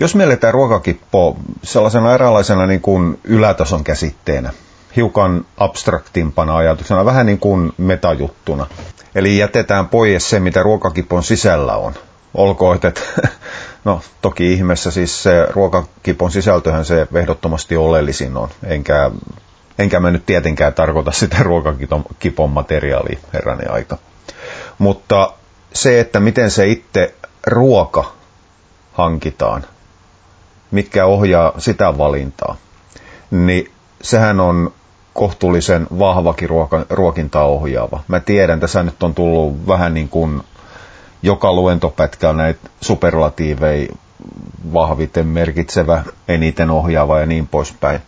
Jos mielletään ruokakippo sellaisena eräänlaisena niin kuin ylätason käsitteenä, hiukan abstraktimpana ajatuksena, vähän niin kuin metajuttuna. Eli jätetään pois se, mitä ruokakipon sisällä on. Olkoon, että no toki ihmeessä siis se ruokakipon sisältöhän se ehdottomasti oleellisin on, enkä, enkä mä nyt tietenkään tarkoita sitä ruokakipon materiaalia herrani aika. Mutta se, että miten se itse ruoka hankitaan, mitkä ohjaa sitä valintaa, niin sehän on kohtuullisen vahvakin ruoka, ruokintaa ohjaava. Mä tiedän, tässä nyt on tullut vähän niin kuin joka luentopätkä näitä superlatiiveja vahviten merkitsevä, eniten ohjaava ja niin poispäin.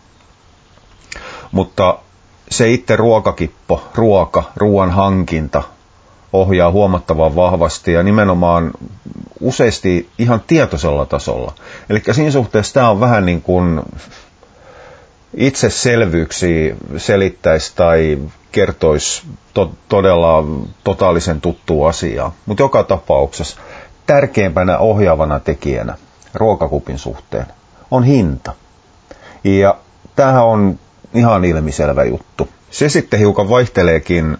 Mutta se itse ruokakippo, ruoka, ruoan hankinta ohjaa huomattavan vahvasti ja nimenomaan useasti ihan tietoisella tasolla. Eli siinä suhteessa tämä on vähän niin kuin itseselvyyksiä selittäisi tai kertoisi to- todella totaalisen tuttua asiaa. Mutta joka tapauksessa tärkeimpänä ohjaavana tekijänä ruokakupin suhteen on hinta. Ja tämähän on ihan ilmiselvä juttu. Se sitten hiukan vaihteleekin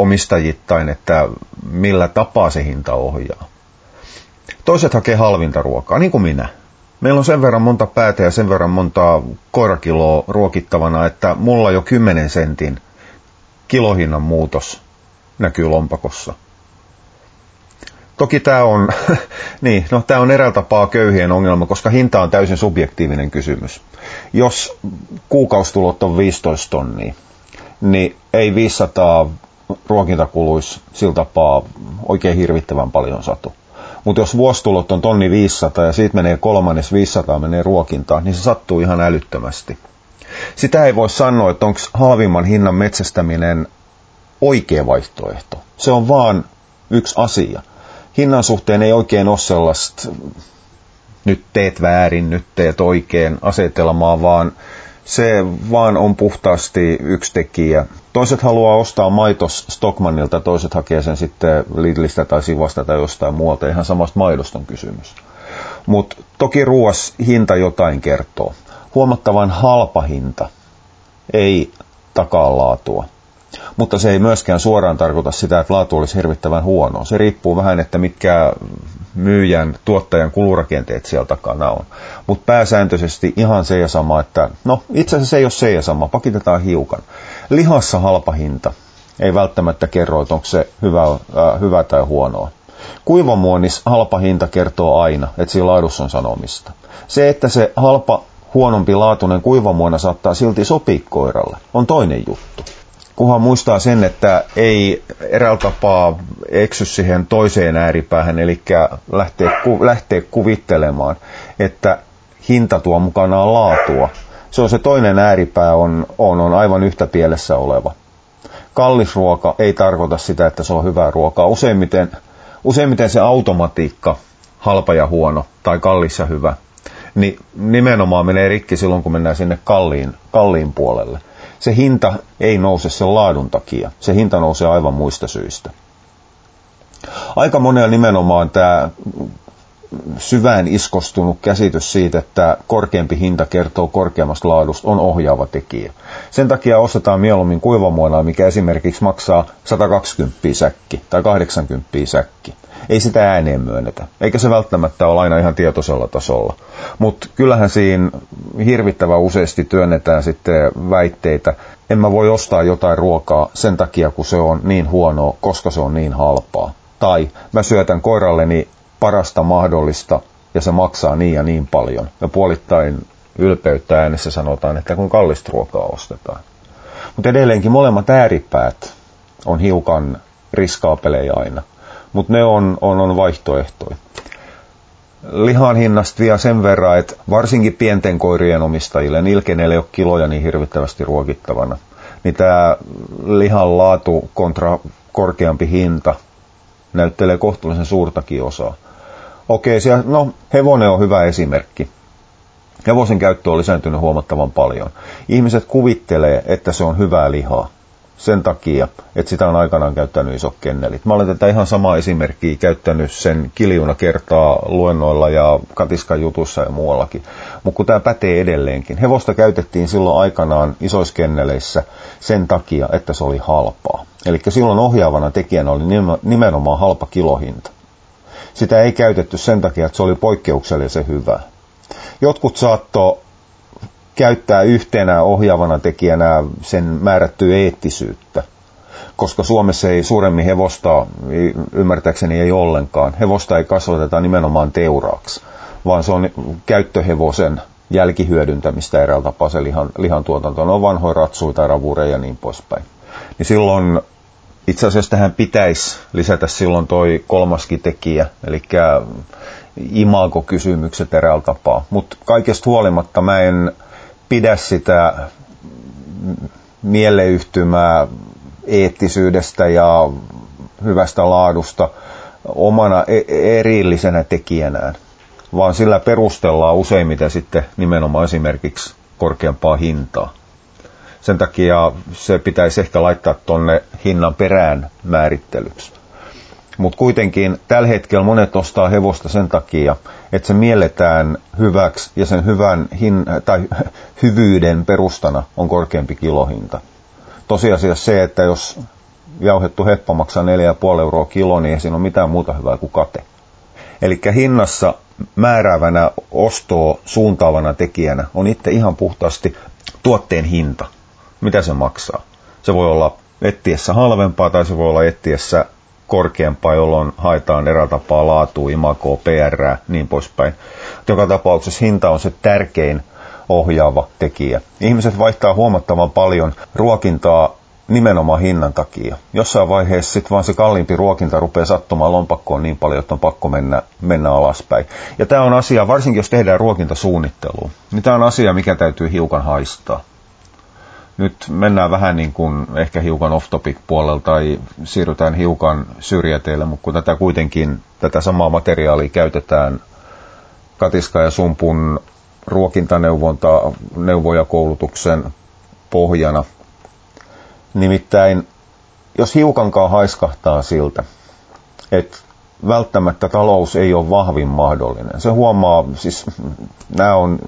omistajittain, että millä tapaa se hinta ohjaa. Toiset hakee halvinta ruokaa, niin kuin minä. Meillä on sen verran monta päätä ja sen verran monta koirakiloa ruokittavana, että mulla jo 10 sentin kilohinnan muutos näkyy lompakossa. Toki tämä on, niin, no, tämä on eräällä tapaa köyhien ongelma, koska hinta on täysin subjektiivinen kysymys. Jos kuukaustulot on 15 tonnia, niin ei 500 ruokintakuluisi sillä tapaa oikein hirvittävän paljon satu. Mutta jos vuostulot on tonni 500 ja siitä menee kolmannes 500 menee ruokintaan, niin se sattuu ihan älyttömästi. Sitä ei voi sanoa, että onko halvimman hinnan metsästäminen oikea vaihtoehto. Se on vaan yksi asia. Hinnan suhteen ei oikein ole sellaista nyt teet väärin, nyt teet oikein asetelmaa, vaan se vaan on puhtaasti yksi tekijä. Toiset haluaa ostaa maitos Stockmannilta, toiset hakee sen sitten Lidlistä tai Sivasta tai jostain muualta. Ihan samasta maidosta on kysymys. Mutta toki ruoas hinta jotain kertoo. Huomattavan halpa hinta ei takaa laatua. Mutta se ei myöskään suoraan tarkoita sitä, että laatu olisi hirvittävän huono. Se riippuu vähän, että mitkä myyjän, tuottajan kulurakenteet siellä takana on. Mutta pääsääntöisesti ihan se ja sama, että no itse asiassa se ei ole se ja sama, pakitetaan hiukan. Lihassa halpa hinta ei välttämättä kerro, että onko se hyvä, äh, hyvä tai huonoa. Kuivamuonis halpa hinta kertoo aina, että siinä laadussa on sanomista. Se, että se halpa huonompi laatuinen kuivamuona saattaa silti sopia koiralle, on toinen juttu kunhan muistaa sen, että ei eräällä tapaa eksy siihen toiseen ääripäähän, eli lähtee, ku, lähtee kuvittelemaan, että hinta tuo mukanaan laatua. Se on se toinen ääripää, on, on, on aivan yhtä pielessä oleva. Kallis ruoka ei tarkoita sitä, että se on hyvää ruokaa. Useimmiten, useimmiten se automatiikka, halpa ja huono tai kallis ja hyvä, niin nimenomaan menee rikki silloin, kun mennään sinne kalliin, kalliin puolelle se hinta ei nouse sen laadun takia. Se hinta nousee aivan muista syistä. Aika monella nimenomaan tämä syvään iskostunut käsitys siitä, että korkeampi hinta kertoo korkeammasta laadusta, on ohjaava tekijä. Sen takia ostetaan mieluummin kuivamuonaa, mikä esimerkiksi maksaa 120 säkki tai 80 säkki ei sitä ääneen myönnetä. Eikä se välttämättä ole aina ihan tietoisella tasolla. Mutta kyllähän siinä hirvittävä useasti työnnetään sitten väitteitä, en mä voi ostaa jotain ruokaa sen takia, kun se on niin huonoa, koska se on niin halpaa. Tai mä syötän koiralleni parasta mahdollista ja se maksaa niin ja niin paljon. Ja puolittain ylpeyttä äänessä sanotaan, että kun kallista ruokaa ostetaan. Mutta edelleenkin molemmat ääripäät on hiukan riskaapelejä aina mutta ne on, on, on vaihtoehtoja. Lihan hinnasta vielä sen verran, että varsinkin pienten koirien omistajille, niillä ei ole kiloja niin hirvittävästi ruokittavana, niin tämä lihan laatu kontra korkeampi hinta näyttelee kohtuullisen suurtakin osaa. Okei, siellä, no hevonen on hyvä esimerkki. Hevosen käyttö on lisääntynyt huomattavan paljon. Ihmiset kuvittelee, että se on hyvää lihaa. sen takia, että sitä on aikanaan käyttänyt iso kennelit. Mä olen tätä ihan samaa esimerkkiä käyttänyt sen kiljuna kertaa luennoilla ja katiskan jutussa ja muuallakin. Mutta kun tämä pätee edelleenkin. Hevosta käytettiin silloin aikanaan isoissa kenneleissä sen takia, että se oli halpaa. Eli silloin ohjaavana tekijänä oli nimenomaan halpa kilohinta. Sitä ei käytetty sen takia, että se oli poikkeuksellisen hyvä. Jotkut saatto käyttää yhtenä ohjaavana tekijänä sen määrättyä eettisyyttä. Koska Suomessa ei suuremmin hevosta, ymmärtääkseni ei ollenkaan, hevosta ei kasvateta nimenomaan teuraaksi, vaan se on käyttöhevosen jälkihyödyntämistä eräällä tapaa se lihan, lihan tuotanto. Ne on vanhoja ratsuja ravureja ja niin poispäin. Niin silloin itse asiassa tähän pitäisi lisätä silloin toi kolmaskin tekijä, eli imago-kysymykset eräällä tapaa. Mutta kaikesta huolimatta mä en pidä sitä mieleyhtymää eettisyydestä ja hyvästä laadusta omana e-, erillisenä tekijänään, vaan sillä perustellaan useimmiten sitten nimenomaan esimerkiksi korkeampaa hintaa. Sen takia se pitäisi ehkä laittaa tonne hinnan perään määrittelyksi. Mutta kuitenkin tällä hetkellä monet ostaa hevosta sen takia, että se mielletään hyväksi ja sen hyvän hin, tai hyvyyden perustana on korkeampi kilohinta. Tosiasiassa se, että jos jauhettu heppa maksaa 4,5 euroa kilo, niin ei siinä ole mitään muuta hyvää kuin kate. Eli hinnassa määräävänä ostoa suuntaavana tekijänä on itse ihan puhtaasti tuotteen hinta. Mitä se maksaa? Se voi olla ettiessä halvempaa tai se voi olla ettiessä korkeampaa, jolloin haetaan erätapaa laatua, imakoa, PR, niin poispäin. Joka tapauksessa hinta on se tärkein ohjaava tekijä. Ihmiset vaihtaa huomattavan paljon ruokintaa nimenomaan hinnan takia. Jossain vaiheessa sitten vaan se kalliimpi ruokinta rupeaa sattumaan lompakkoon niin paljon, että on pakko mennä, mennä alaspäin. Ja tämä on asia, varsinkin jos tehdään ruokintasuunnittelua, niin tämä on asia, mikä täytyy hiukan haistaa nyt mennään vähän niin kuin ehkä hiukan off-topic puolelta tai siirrytään hiukan syrjäteille, mutta kun tätä kuitenkin, tätä samaa materiaalia käytetään katiska ja sumpun ruokintaneuvonta, neuvojakoulutuksen pohjana. Nimittäin, jos hiukankaan haiskahtaa siltä, että välttämättä talous ei ole vahvin mahdollinen. Se huomaa, siis nämä on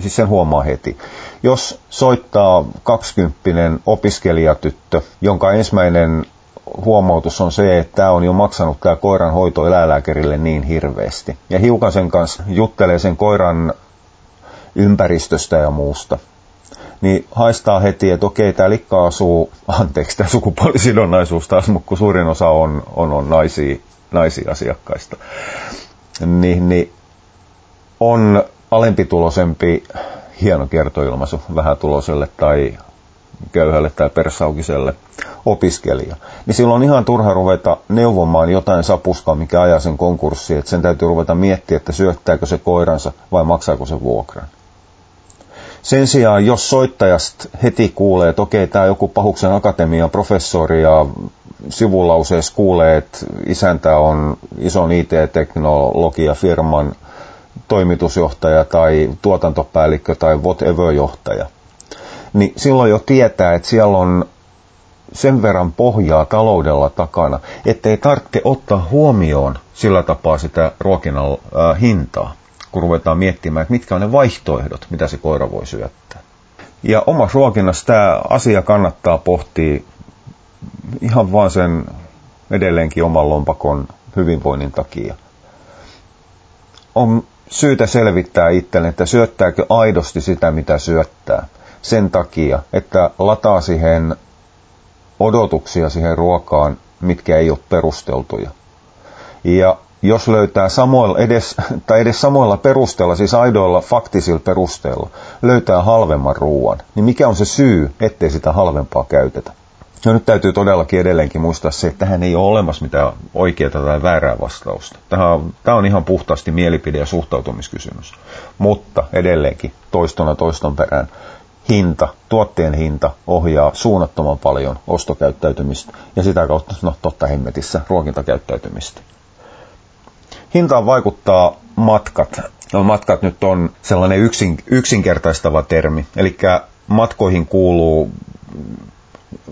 siis sen huomaa heti. Jos soittaa 20 opiskelijatyttö, jonka ensimmäinen huomautus on se, että tämä on jo maksanut tämä koiran hoito eläinlääkärille niin hirveästi. Ja hiukan sen kanssa juttelee sen koiran ympäristöstä ja muusta. Niin haistaa heti, että okei, tämä likka asuu, anteeksi, tämä sukupuolisidonnaisuus taas, mutta kun suurin osa on, on, on naisia, naisia asiakkaista. Niin, niin on alempituloisempi hieno kertoilmaisu vähätuloiselle tai köyhälle tai persaukiselle opiskelija, niin silloin on ihan turha ruveta neuvomaan jotain sapuskaa, mikä ajaa sen konkurssiin, että sen täytyy ruveta miettiä, että syöttääkö se koiransa vai maksaako se vuokran. Sen sijaan, jos soittajasta heti kuulee, että okei, tämä joku Pahuksen akatemia professori ja sivulauseessa kuulee, että isäntä on ison IT-teknologiafirman toimitusjohtaja tai tuotantopäällikkö tai whatever-johtaja, niin silloin jo tietää, että siellä on sen verran pohjaa taloudella takana, ettei tarvitse ottaa huomioon sillä tapaa sitä ruokinnan äh, hintaa, kun ruvetaan miettimään, että mitkä on ne vaihtoehdot, mitä se koira voi syöttää. Ja omassa ruokinnassa tämä asia kannattaa pohtia ihan vaan sen edelleenkin oman lompakon hyvinvoinnin takia. On syytä selvittää itselle, että syöttääkö aidosti sitä, mitä syöttää. Sen takia, että lataa siihen odotuksia siihen ruokaan, mitkä ei ole perusteltuja. Ja jos löytää samoilla, edes, tai edes samoilla perusteella, siis aidoilla faktisilla perusteilla, löytää halvemman ruoan, niin mikä on se syy, ettei sitä halvempaa käytetä? No nyt täytyy todellakin edelleenkin muistaa se, että tähän ei ole olemassa mitään oikeaa tai väärää vastausta. Tämä on ihan puhtaasti mielipide- ja suhtautumiskysymys. Mutta edelleenkin toistona toiston perään hinta, tuotteen hinta ohjaa suunnattoman paljon ostokäyttäytymistä ja sitä kautta, no totta hemmetissä, ruokintakäyttäytymistä. Hintaan vaikuttaa matkat. No, matkat nyt on sellainen yksin, yksinkertaistava termi, eli matkoihin kuuluu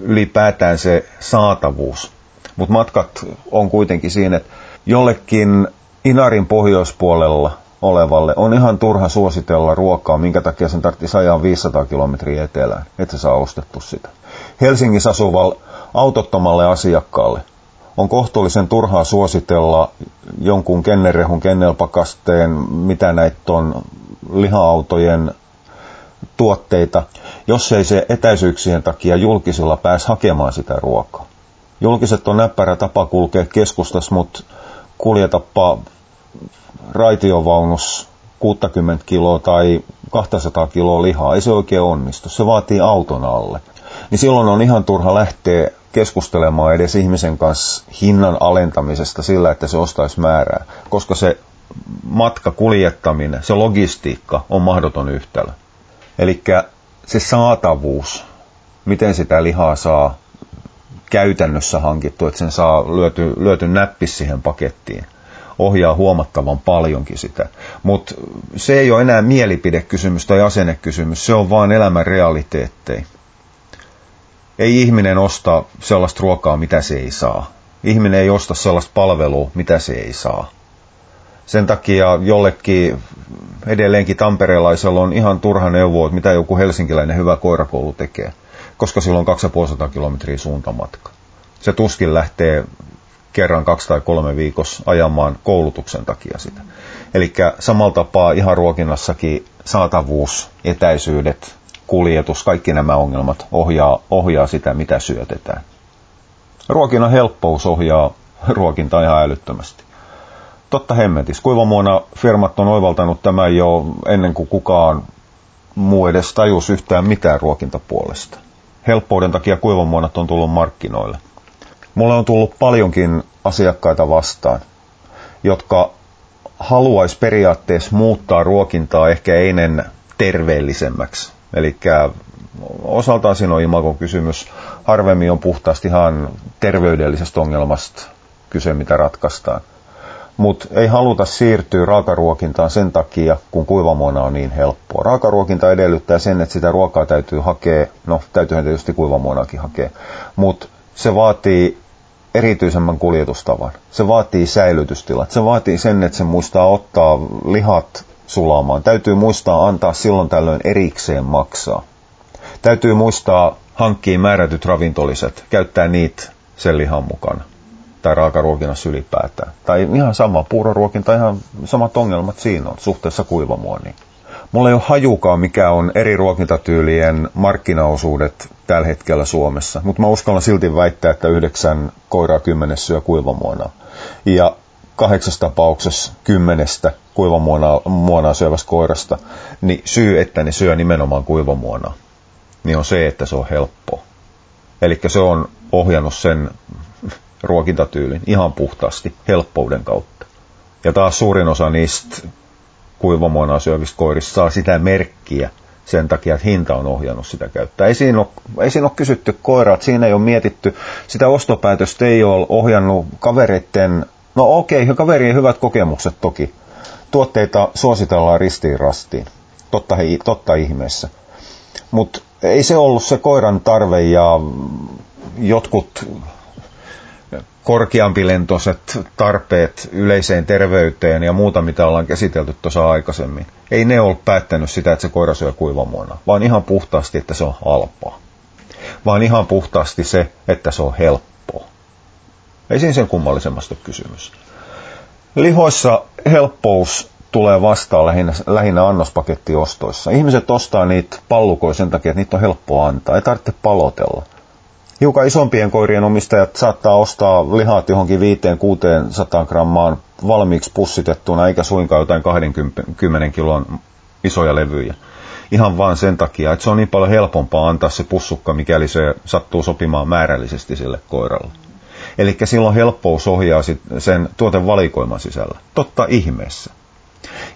ylipäätään se saatavuus. Mutta matkat on kuitenkin siinä, että jollekin Inarin pohjoispuolella olevalle on ihan turha suositella ruokaa, minkä takia sen tarvitsisi ajaa 500 kilometriä etelään, että se saa ostettu sitä. Helsingissä asuvalle autottomalle asiakkaalle on kohtuullisen turhaa suositella jonkun kennerehun, kennelpakasteen, mitä näitä on, liha-autojen tuotteita, jos ei se etäisyyksien takia julkisilla pääs hakemaan sitä ruokaa. Julkiset on näppärä tapa kulkea keskustassa, mutta kuljetapa raitiovaunus 60 kiloa tai 200 kiloa lihaa, ei se oikein onnistu. Se vaatii auton alle. Niin silloin on ihan turha lähteä keskustelemaan edes ihmisen kanssa hinnan alentamisesta sillä, että se ostaisi määrää, koska se matka, kuljettaminen, se logistiikka on mahdoton yhtälö. Eli se saatavuus, miten sitä lihaa saa käytännössä hankittu, että sen saa lyöty, lyöty näppis siihen pakettiin, ohjaa huomattavan paljonkin sitä. Mutta se ei ole enää mielipidekysymys tai asennekysymys, se on vain elämän realiteetteja. Ei ihminen osta sellaista ruokaa, mitä se ei saa. Ihminen ei osta sellaista palvelua, mitä se ei saa. Sen takia jollekin edelleenkin tamperelaisella on ihan turha neuvo, että mitä joku helsinkiläinen hyvä koirakoulu tekee, koska sillä on 250 kilometriä suuntamatka. Se tuskin lähtee kerran kaksi tai kolme viikossa ajamaan koulutuksen takia sitä. Eli samalla tapaa ihan ruokinnassakin saatavuus, etäisyydet, kuljetus, kaikki nämä ongelmat ohjaa, ohjaa sitä, mitä syötetään. Ruokinnan helppous ohjaa ruokintaa ihan älyttömästi. Totta hemmetis. Kuivamuona firmat on oivaltanut tämän jo ennen kuin kukaan muu edes tajus yhtään mitään ruokintapuolesta. Helppouden takia kuivamuonat on tullut markkinoille. Mulle on tullut paljonkin asiakkaita vastaan, jotka haluaisi periaatteessa muuttaa ruokintaa ehkä ennen terveellisemmäksi. Eli osaltaan siinä on imagon kysymys. Harvemmin on puhtaasti ihan terveydellisestä ongelmasta kyse, mitä ratkaistaan. Mutta ei haluta siirtyä raakaruokintaan sen takia, kun kuivamuona on niin helppoa. Raakaruokinta edellyttää sen, että sitä ruokaa täytyy hakea, no täytyyhän tietysti kuivamuonakin hakea, mutta se vaatii erityisemmän kuljetustavan. Se vaatii säilytystilat. Se vaatii sen, että se muistaa ottaa lihat sulamaan. Täytyy muistaa antaa silloin tällöin erikseen maksaa. Täytyy muistaa hankkia määrätyt ravintoliset, käyttää niitä sen lihan mukana. Tai raakaruokinnassa ylipäätään. Tai ihan sama puuroruokinta, ihan samat ongelmat siinä on suhteessa kuivamuoniin. Mulla ei ole hajukaan, mikä on eri ruokintatyylien markkinaosuudet tällä hetkellä Suomessa, mutta mä uskallan silti väittää, että yhdeksän koiraa kymmenes syö kuivamuonaa. Ja kahdeksassa tapauksessa kymmenestä kuivamuonaa syövästä koirasta, niin syy, että ne syö nimenomaan kuivamuonaa, niin on se, että se on helppo. Eli se on ohjannut sen ruokintatyylin ihan puhtaasti helppouden kautta. Ja taas suurin osa niistä kuivamuonaa syövistä koirista saa sitä merkkiä sen takia, että hinta on ohjannut sitä käyttää. Ei siinä ole, ei siinä ole kysytty koiraat, siinä ei ole mietitty, sitä ostopäätöstä ei ole ohjannut kavereiden, no okei, okay, kaverien hyvät kokemukset toki. Tuotteita suositellaan ristiin rastiin, totta, he, totta ihmeessä. Mutta ei se ollut se koiran tarve ja jotkut korkeampilentoiset tarpeet yleiseen terveyteen ja muuta, mitä ollaan käsitelty tuossa aikaisemmin. Ei ne ole päättänyt sitä, että se koira syö kuivamuona, vaan ihan puhtaasti, että se on halpaa. Vaan ihan puhtaasti se, että se on helppoa. Ei siinä sen kummallisemmasta kysymys. Lihoissa helppous tulee vastaan lähinnä, lähinnä annospakettiostoissa. Ihmiset ostaa niitä pallukoja sen takia, että niitä on helppo antaa. Ei tarvitse palotella hiukan isompien koirien omistajat saattaa ostaa lihat johonkin 500-600 grammaan valmiiksi pussitettuna, eikä suinkaan jotain 20 kilon isoja levyjä. Ihan vaan sen takia, että se on niin paljon helpompaa antaa se pussukka, mikäli se sattuu sopimaan määrällisesti sille koiralle. Eli silloin helppous ohjaa sen tuotevalikoiman sisällä. Totta ihmeessä.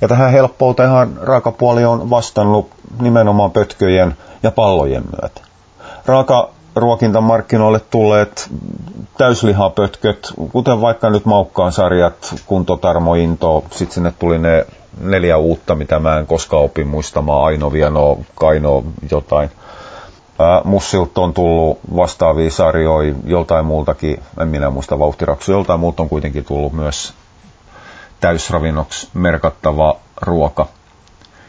Ja tähän helppouteen raakapuoli on vastannut nimenomaan pötköjen ja pallojen myötä. Raaka ruokintamarkkinoille tulleet täyslihapötköt, kuten vaikka nyt Maukkaan sarjat, Kuntotarmo Into, sitten sinne tuli ne neljä uutta, mitä mä en koskaan opin muistamaan, Aino, Viano, Kaino, jotain. Mussilta on tullut vastaavia sarjoja joltain muultakin, en minä muista vauhtiraksu, joltain muulta on kuitenkin tullut myös täysravinnoksi merkattava ruoka.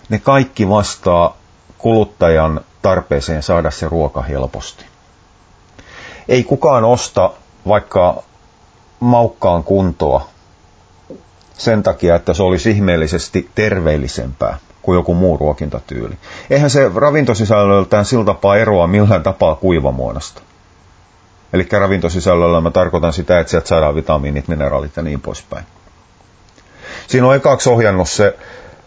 Ne kaikki vastaa kuluttajan tarpeeseen saada se ruoka helposti. Ei kukaan osta vaikka maukkaan kuntoa sen takia, että se olisi ihmeellisesti terveellisempää kuin joku muu ruokintatyyli. Eihän se ravintosisällöltään sillä tapaa eroa millään tapaa kuivamuodosta. Eli ravintosisällöllä mä tarkoitan sitä, että sieltä saadaan vitamiinit, mineraalit ja niin poispäin. Siinä on ekaksi ohjannut se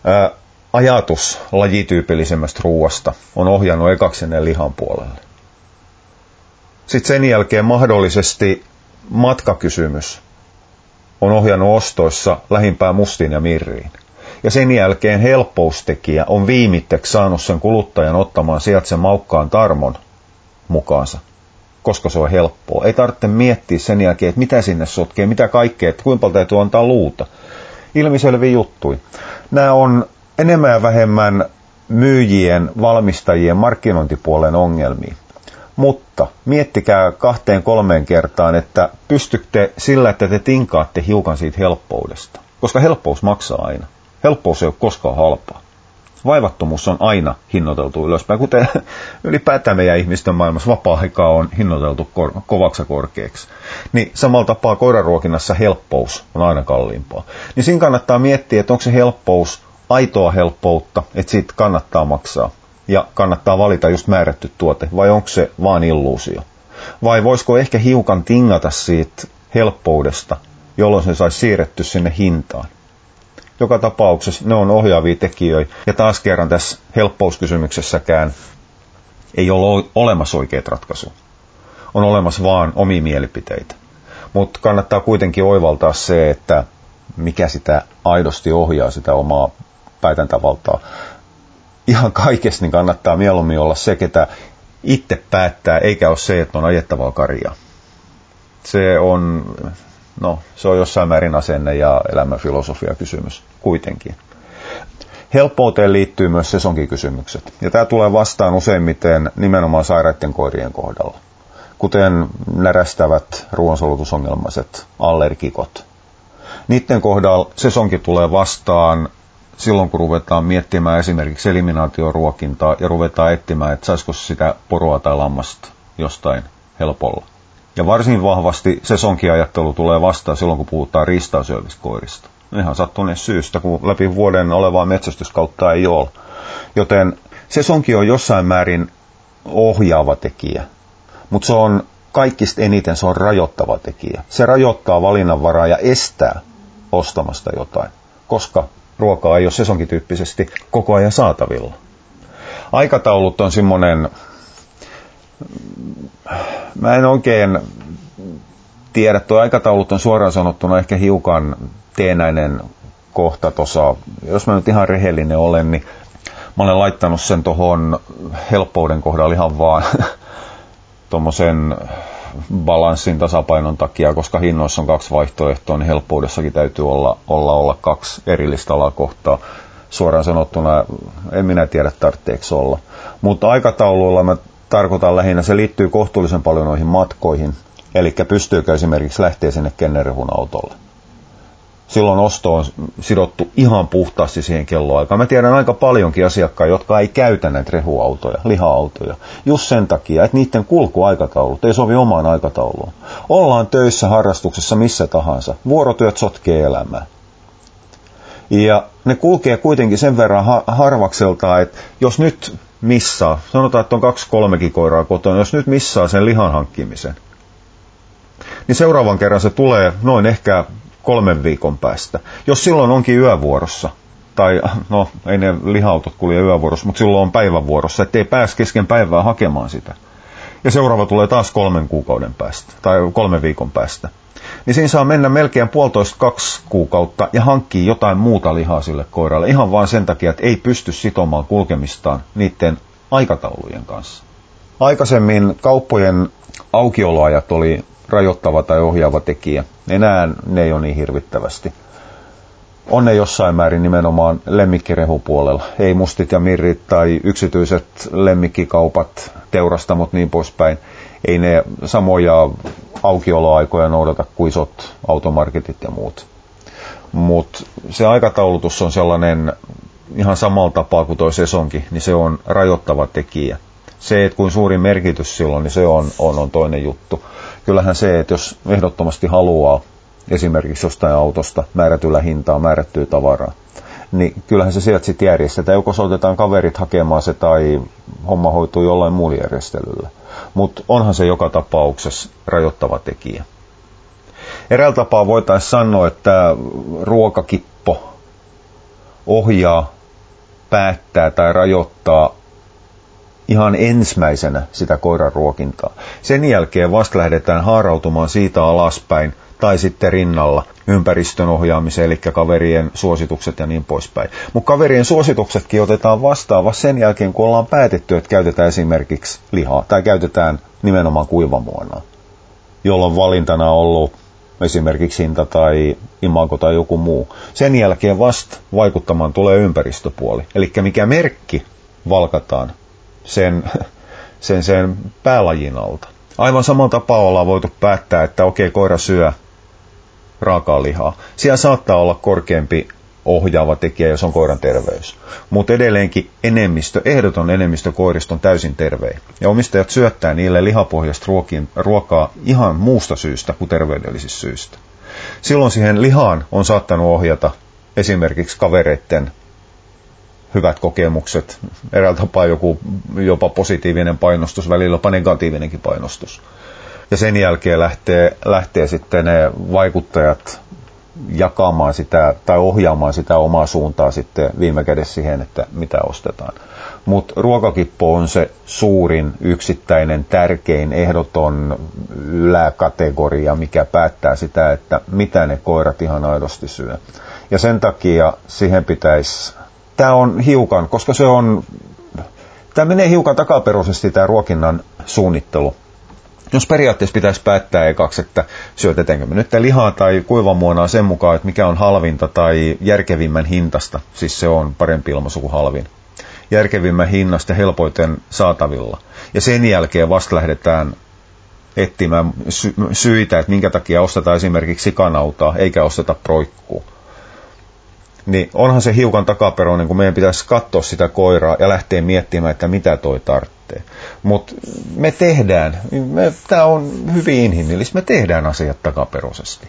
ää, ajatus lajityypillisemmästä ruuasta, on ohjannut ekaksi sinne lihan puolelle. Sitten sen jälkeen mahdollisesti matkakysymys on ohjannut ostoissa lähimpään mustiin ja mirriin. Ja sen jälkeen helppoustekijä on viimitteeksi saanut sen kuluttajan ottamaan sieltä sen maukkaan tarmon mukaansa, koska se on helppoa. Ei tarvitse miettiä sen jälkeen, että mitä sinne sotkee, mitä kaikkea, että kuinka paljon täytyy antaa luuta. Ilmiselvi juttui. Nämä on enemmän ja vähemmän myyjien, valmistajien, markkinointipuolen ongelmia. Mutta miettikää kahteen kolmeen kertaan, että pystytte sillä, että te tinkaatte hiukan siitä helppoudesta. Koska helppous maksaa aina. Helppous ei ole koskaan halpaa. Vaivattomuus on aina hinnoiteltu ylöspäin, kuten ylipäätään meidän ihmisten maailmassa vapaa-aikaa on hinnoiteltu kor- kovaksi korkeaksi. Niin samalla tapaa koiraruokinnassa helppous on aina kalliimpaa. Niin siinä kannattaa miettiä, että onko se helppous aitoa helppoutta, että siitä kannattaa maksaa ja kannattaa valita just määrätty tuote, vai onko se vaan illuusio? Vai voisiko ehkä hiukan tingata siitä helppoudesta, jolloin se saisi siirretty sinne hintaan? Joka tapauksessa ne on ohjaavia tekijöitä, ja taas kerran tässä helppouskysymyksessäkään ei ole olemassa oikeat ratkaisu. On olemassa vaan omia mielipiteitä. Mutta kannattaa kuitenkin oivaltaa se, että mikä sitä aidosti ohjaa sitä omaa päätäntävaltaa ihan kaikessa niin kannattaa mieluummin olla se, ketä itse päättää, eikä ole se, että on ajettavaa karjaa. Se on, no, se on jossain määrin asenne ja elämänfilosofia kysymys kuitenkin. Helppouteen liittyy myös sesonkikysymykset, ja tämä tulee vastaan useimmiten nimenomaan sairaiden koirien kohdalla, kuten närästävät ruoansolutusongelmaiset allergikot. Niiden kohdalla sesonki tulee vastaan silloin, kun ruvetaan miettimään esimerkiksi eliminaatioruokintaa ja ruvetaan etsimään, että saisiko sitä poroa tai lammasta jostain helpolla. Ja varsin vahvasti sesonkiajattelu tulee vastaan silloin, kun puhutaan riistausyövistä koirista. Ihan sattuneen syystä, kun läpi vuoden olevaa metsästyskautta ei ole. Joten sesonki on jossain määrin ohjaava tekijä, mutta se on kaikista eniten se on rajoittava tekijä. Se rajoittaa valinnanvaraa ja estää ostamasta jotain, koska ruokaa ei ole sesonkityyppisesti koko ajan saatavilla. Aikataulut on semmoinen, mä en oikein tiedä, tuo aikataulut on suoraan sanottuna ehkä hiukan teenäinen kohta tuossa, jos mä nyt ihan rehellinen olen, niin mä olen laittanut sen tuohon helppouden kohdalla ihan vaan tuommoisen balanssin tasapainon takia, koska hinnoissa on kaksi vaihtoehtoa, niin helppoudessakin täytyy olla, olla, olla kaksi erillistä alakohtaa. Suoraan sanottuna en minä tiedä tarvitseeko olla. Mutta aikatauluilla mä tarkoitan lähinnä, se liittyy kohtuullisen paljon noihin matkoihin. Eli pystyykö esimerkiksi lähteä sinne Kennerehun autolle silloin osto on sidottu ihan puhtaasti siihen kelloaikaan. Mä tiedän aika paljonkin asiakkaita, jotka ei käytä näitä rehuautoja, liha-autoja, just sen takia, että niiden kulkuaikataulut ei sovi omaan aikatauluun. Ollaan töissä, harrastuksessa, missä tahansa. Vuorotyöt sotkee elämää. Ja ne kulkee kuitenkin sen verran harvakselta, että jos nyt missaa, sanotaan, että on kaksi kolmekin koiraa kotona, jos nyt missaa sen lihan hankkimisen, niin seuraavan kerran se tulee noin ehkä kolmen viikon päästä. Jos silloin onkin yövuorossa, tai no ei ne lihautot kulje yövuorossa, mutta silloin on päivävuorossa, ettei pääs kesken päivää hakemaan sitä. Ja seuraava tulee taas kolmen kuukauden päästä, tai kolmen viikon päästä. Niin siinä saa mennä melkein puolitoista kaksi kuukautta ja hankkii jotain muuta lihaa sille koiralle. Ihan vain sen takia, että ei pysty sitomaan kulkemistaan niiden aikataulujen kanssa. Aikaisemmin kauppojen aukioloajat oli rajoittava tai ohjaava tekijä. Enää ne ei ole niin hirvittävästi. on ne jossain määrin nimenomaan lemmikkirehupuolella. Ei mustit ja mirrit tai yksityiset lemmikkikaupat, teurastamot niin poispäin. Ei ne samoja aukioloaikoja noudata kuin isot automarketit ja muut. Mutta se aikataulutus on sellainen ihan samalla tapaa kuin tuo sesonki, niin se on rajoittava tekijä. Se, että kuin suuri merkitys silloin, niin se on, on, on toinen juttu. Kyllähän se, että jos ehdottomasti haluaa esimerkiksi jostain autosta määrätyllä hintaa määrättyä tavaraa, niin kyllähän se sieltä sitten järjestetään. Joko soitetaan kaverit hakemaan se tai homma hoituu jollain muulla järjestelyllä. Mutta onhan se joka tapauksessa rajoittava tekijä. Eräällä tapaa voitaisiin sanoa, että ruokakippo ohjaa, päättää tai rajoittaa ihan ensimmäisenä sitä koiran ruokintaa. Sen jälkeen vasta lähdetään haarautumaan siitä alaspäin tai sitten rinnalla ympäristön ohjaamiseen, eli kaverien suositukset ja niin poispäin. Mutta kaverien suosituksetkin otetaan vastaan vasta sen jälkeen, kun ollaan päätetty, että käytetään esimerkiksi lihaa tai käytetään nimenomaan kuivamuonaa, jolloin valintana on ollut esimerkiksi hinta tai imago tai joku muu. Sen jälkeen vasta vaikuttamaan tulee ympäristöpuoli. Eli mikä merkki valkataan sen, sen, sen päälajin alta. Aivan samalla tapaa ollaan voitu päättää, että okei, koira syö raakaa lihaa. Siellä saattaa olla korkeampi ohjaava tekijä, jos on koiran terveys. Mutta edelleenkin enemmistö, ehdoton enemmistö koirista on täysin tervejä. Ja omistajat syöttää niille lihapohjasta ruokin, ruokaa ihan muusta syystä kuin terveydellisistä syistä. Silloin siihen lihaan on saattanut ohjata esimerkiksi kavereiden hyvät kokemukset, eräällä tapaa joku jopa positiivinen painostus, välillä jopa negatiivinenkin painostus. Ja sen jälkeen lähtee, lähtee sitten ne vaikuttajat jakamaan sitä tai ohjaamaan sitä omaa suuntaa sitten viime kädessä siihen, että mitä ostetaan. Mutta ruokakippo on se suurin, yksittäinen, tärkein, ehdoton yläkategoria, mikä päättää sitä, että mitä ne koirat ihan aidosti syö. Ja sen takia siihen pitäisi, tämä on hiukan, koska se on, tämä menee hiukan takaperoisesti tämä ruokinnan suunnittelu. Jos periaatteessa pitäisi päättää ekaksi, että syötetäänkö me nyt lihaa tai kuivamuonaa sen mukaan, että mikä on halvinta tai järkevimmän hintasta, siis se on parempi ilmaisu kuin halvin, järkevimmän hinnasta helpoiten saatavilla. Ja sen jälkeen vasta lähdetään etsimään sy- syitä, että minkä takia ostetaan esimerkiksi sikanautaa eikä osteta proikkuu niin onhan se hiukan takaperoinen, kun meidän pitäisi katsoa sitä koiraa ja lähteä miettimään, että mitä toi tarvitsee. Mutta me tehdään, tämä on hyvin inhimillistä, me tehdään asiat takaperoisesti.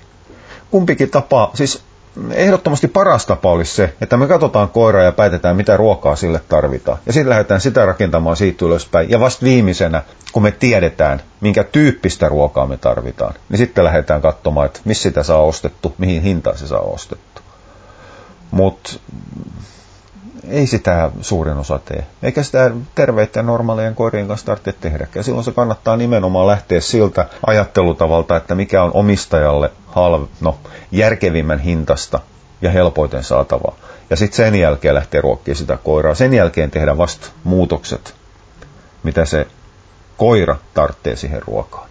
Kumpikin tapa, siis ehdottomasti paras tapa olisi se, että me katsotaan koiraa ja päätetään, mitä ruokaa sille tarvitaan. Ja sitten lähdetään sitä rakentamaan siitä ylöspäin. Ja vasta viimeisenä, kun me tiedetään, minkä tyyppistä ruokaa me tarvitaan, niin sitten lähdetään katsomaan, että missä sitä saa ostettu, mihin hintaan se saa ostettu. Mutta ei sitä suurin osa tee. Eikä sitä terveiden normaalien koirien kanssa tarvitse tehdäkään. Silloin se kannattaa nimenomaan lähteä siltä ajattelutavalta, että mikä on omistajalle halv, no, järkevimmän hintasta ja helpoiten saatavaa. Ja sitten sen jälkeen lähtee ruokkimaan sitä koiraa. Sen jälkeen tehdä vasta muutokset, mitä se koira tarvitsee siihen ruokaan.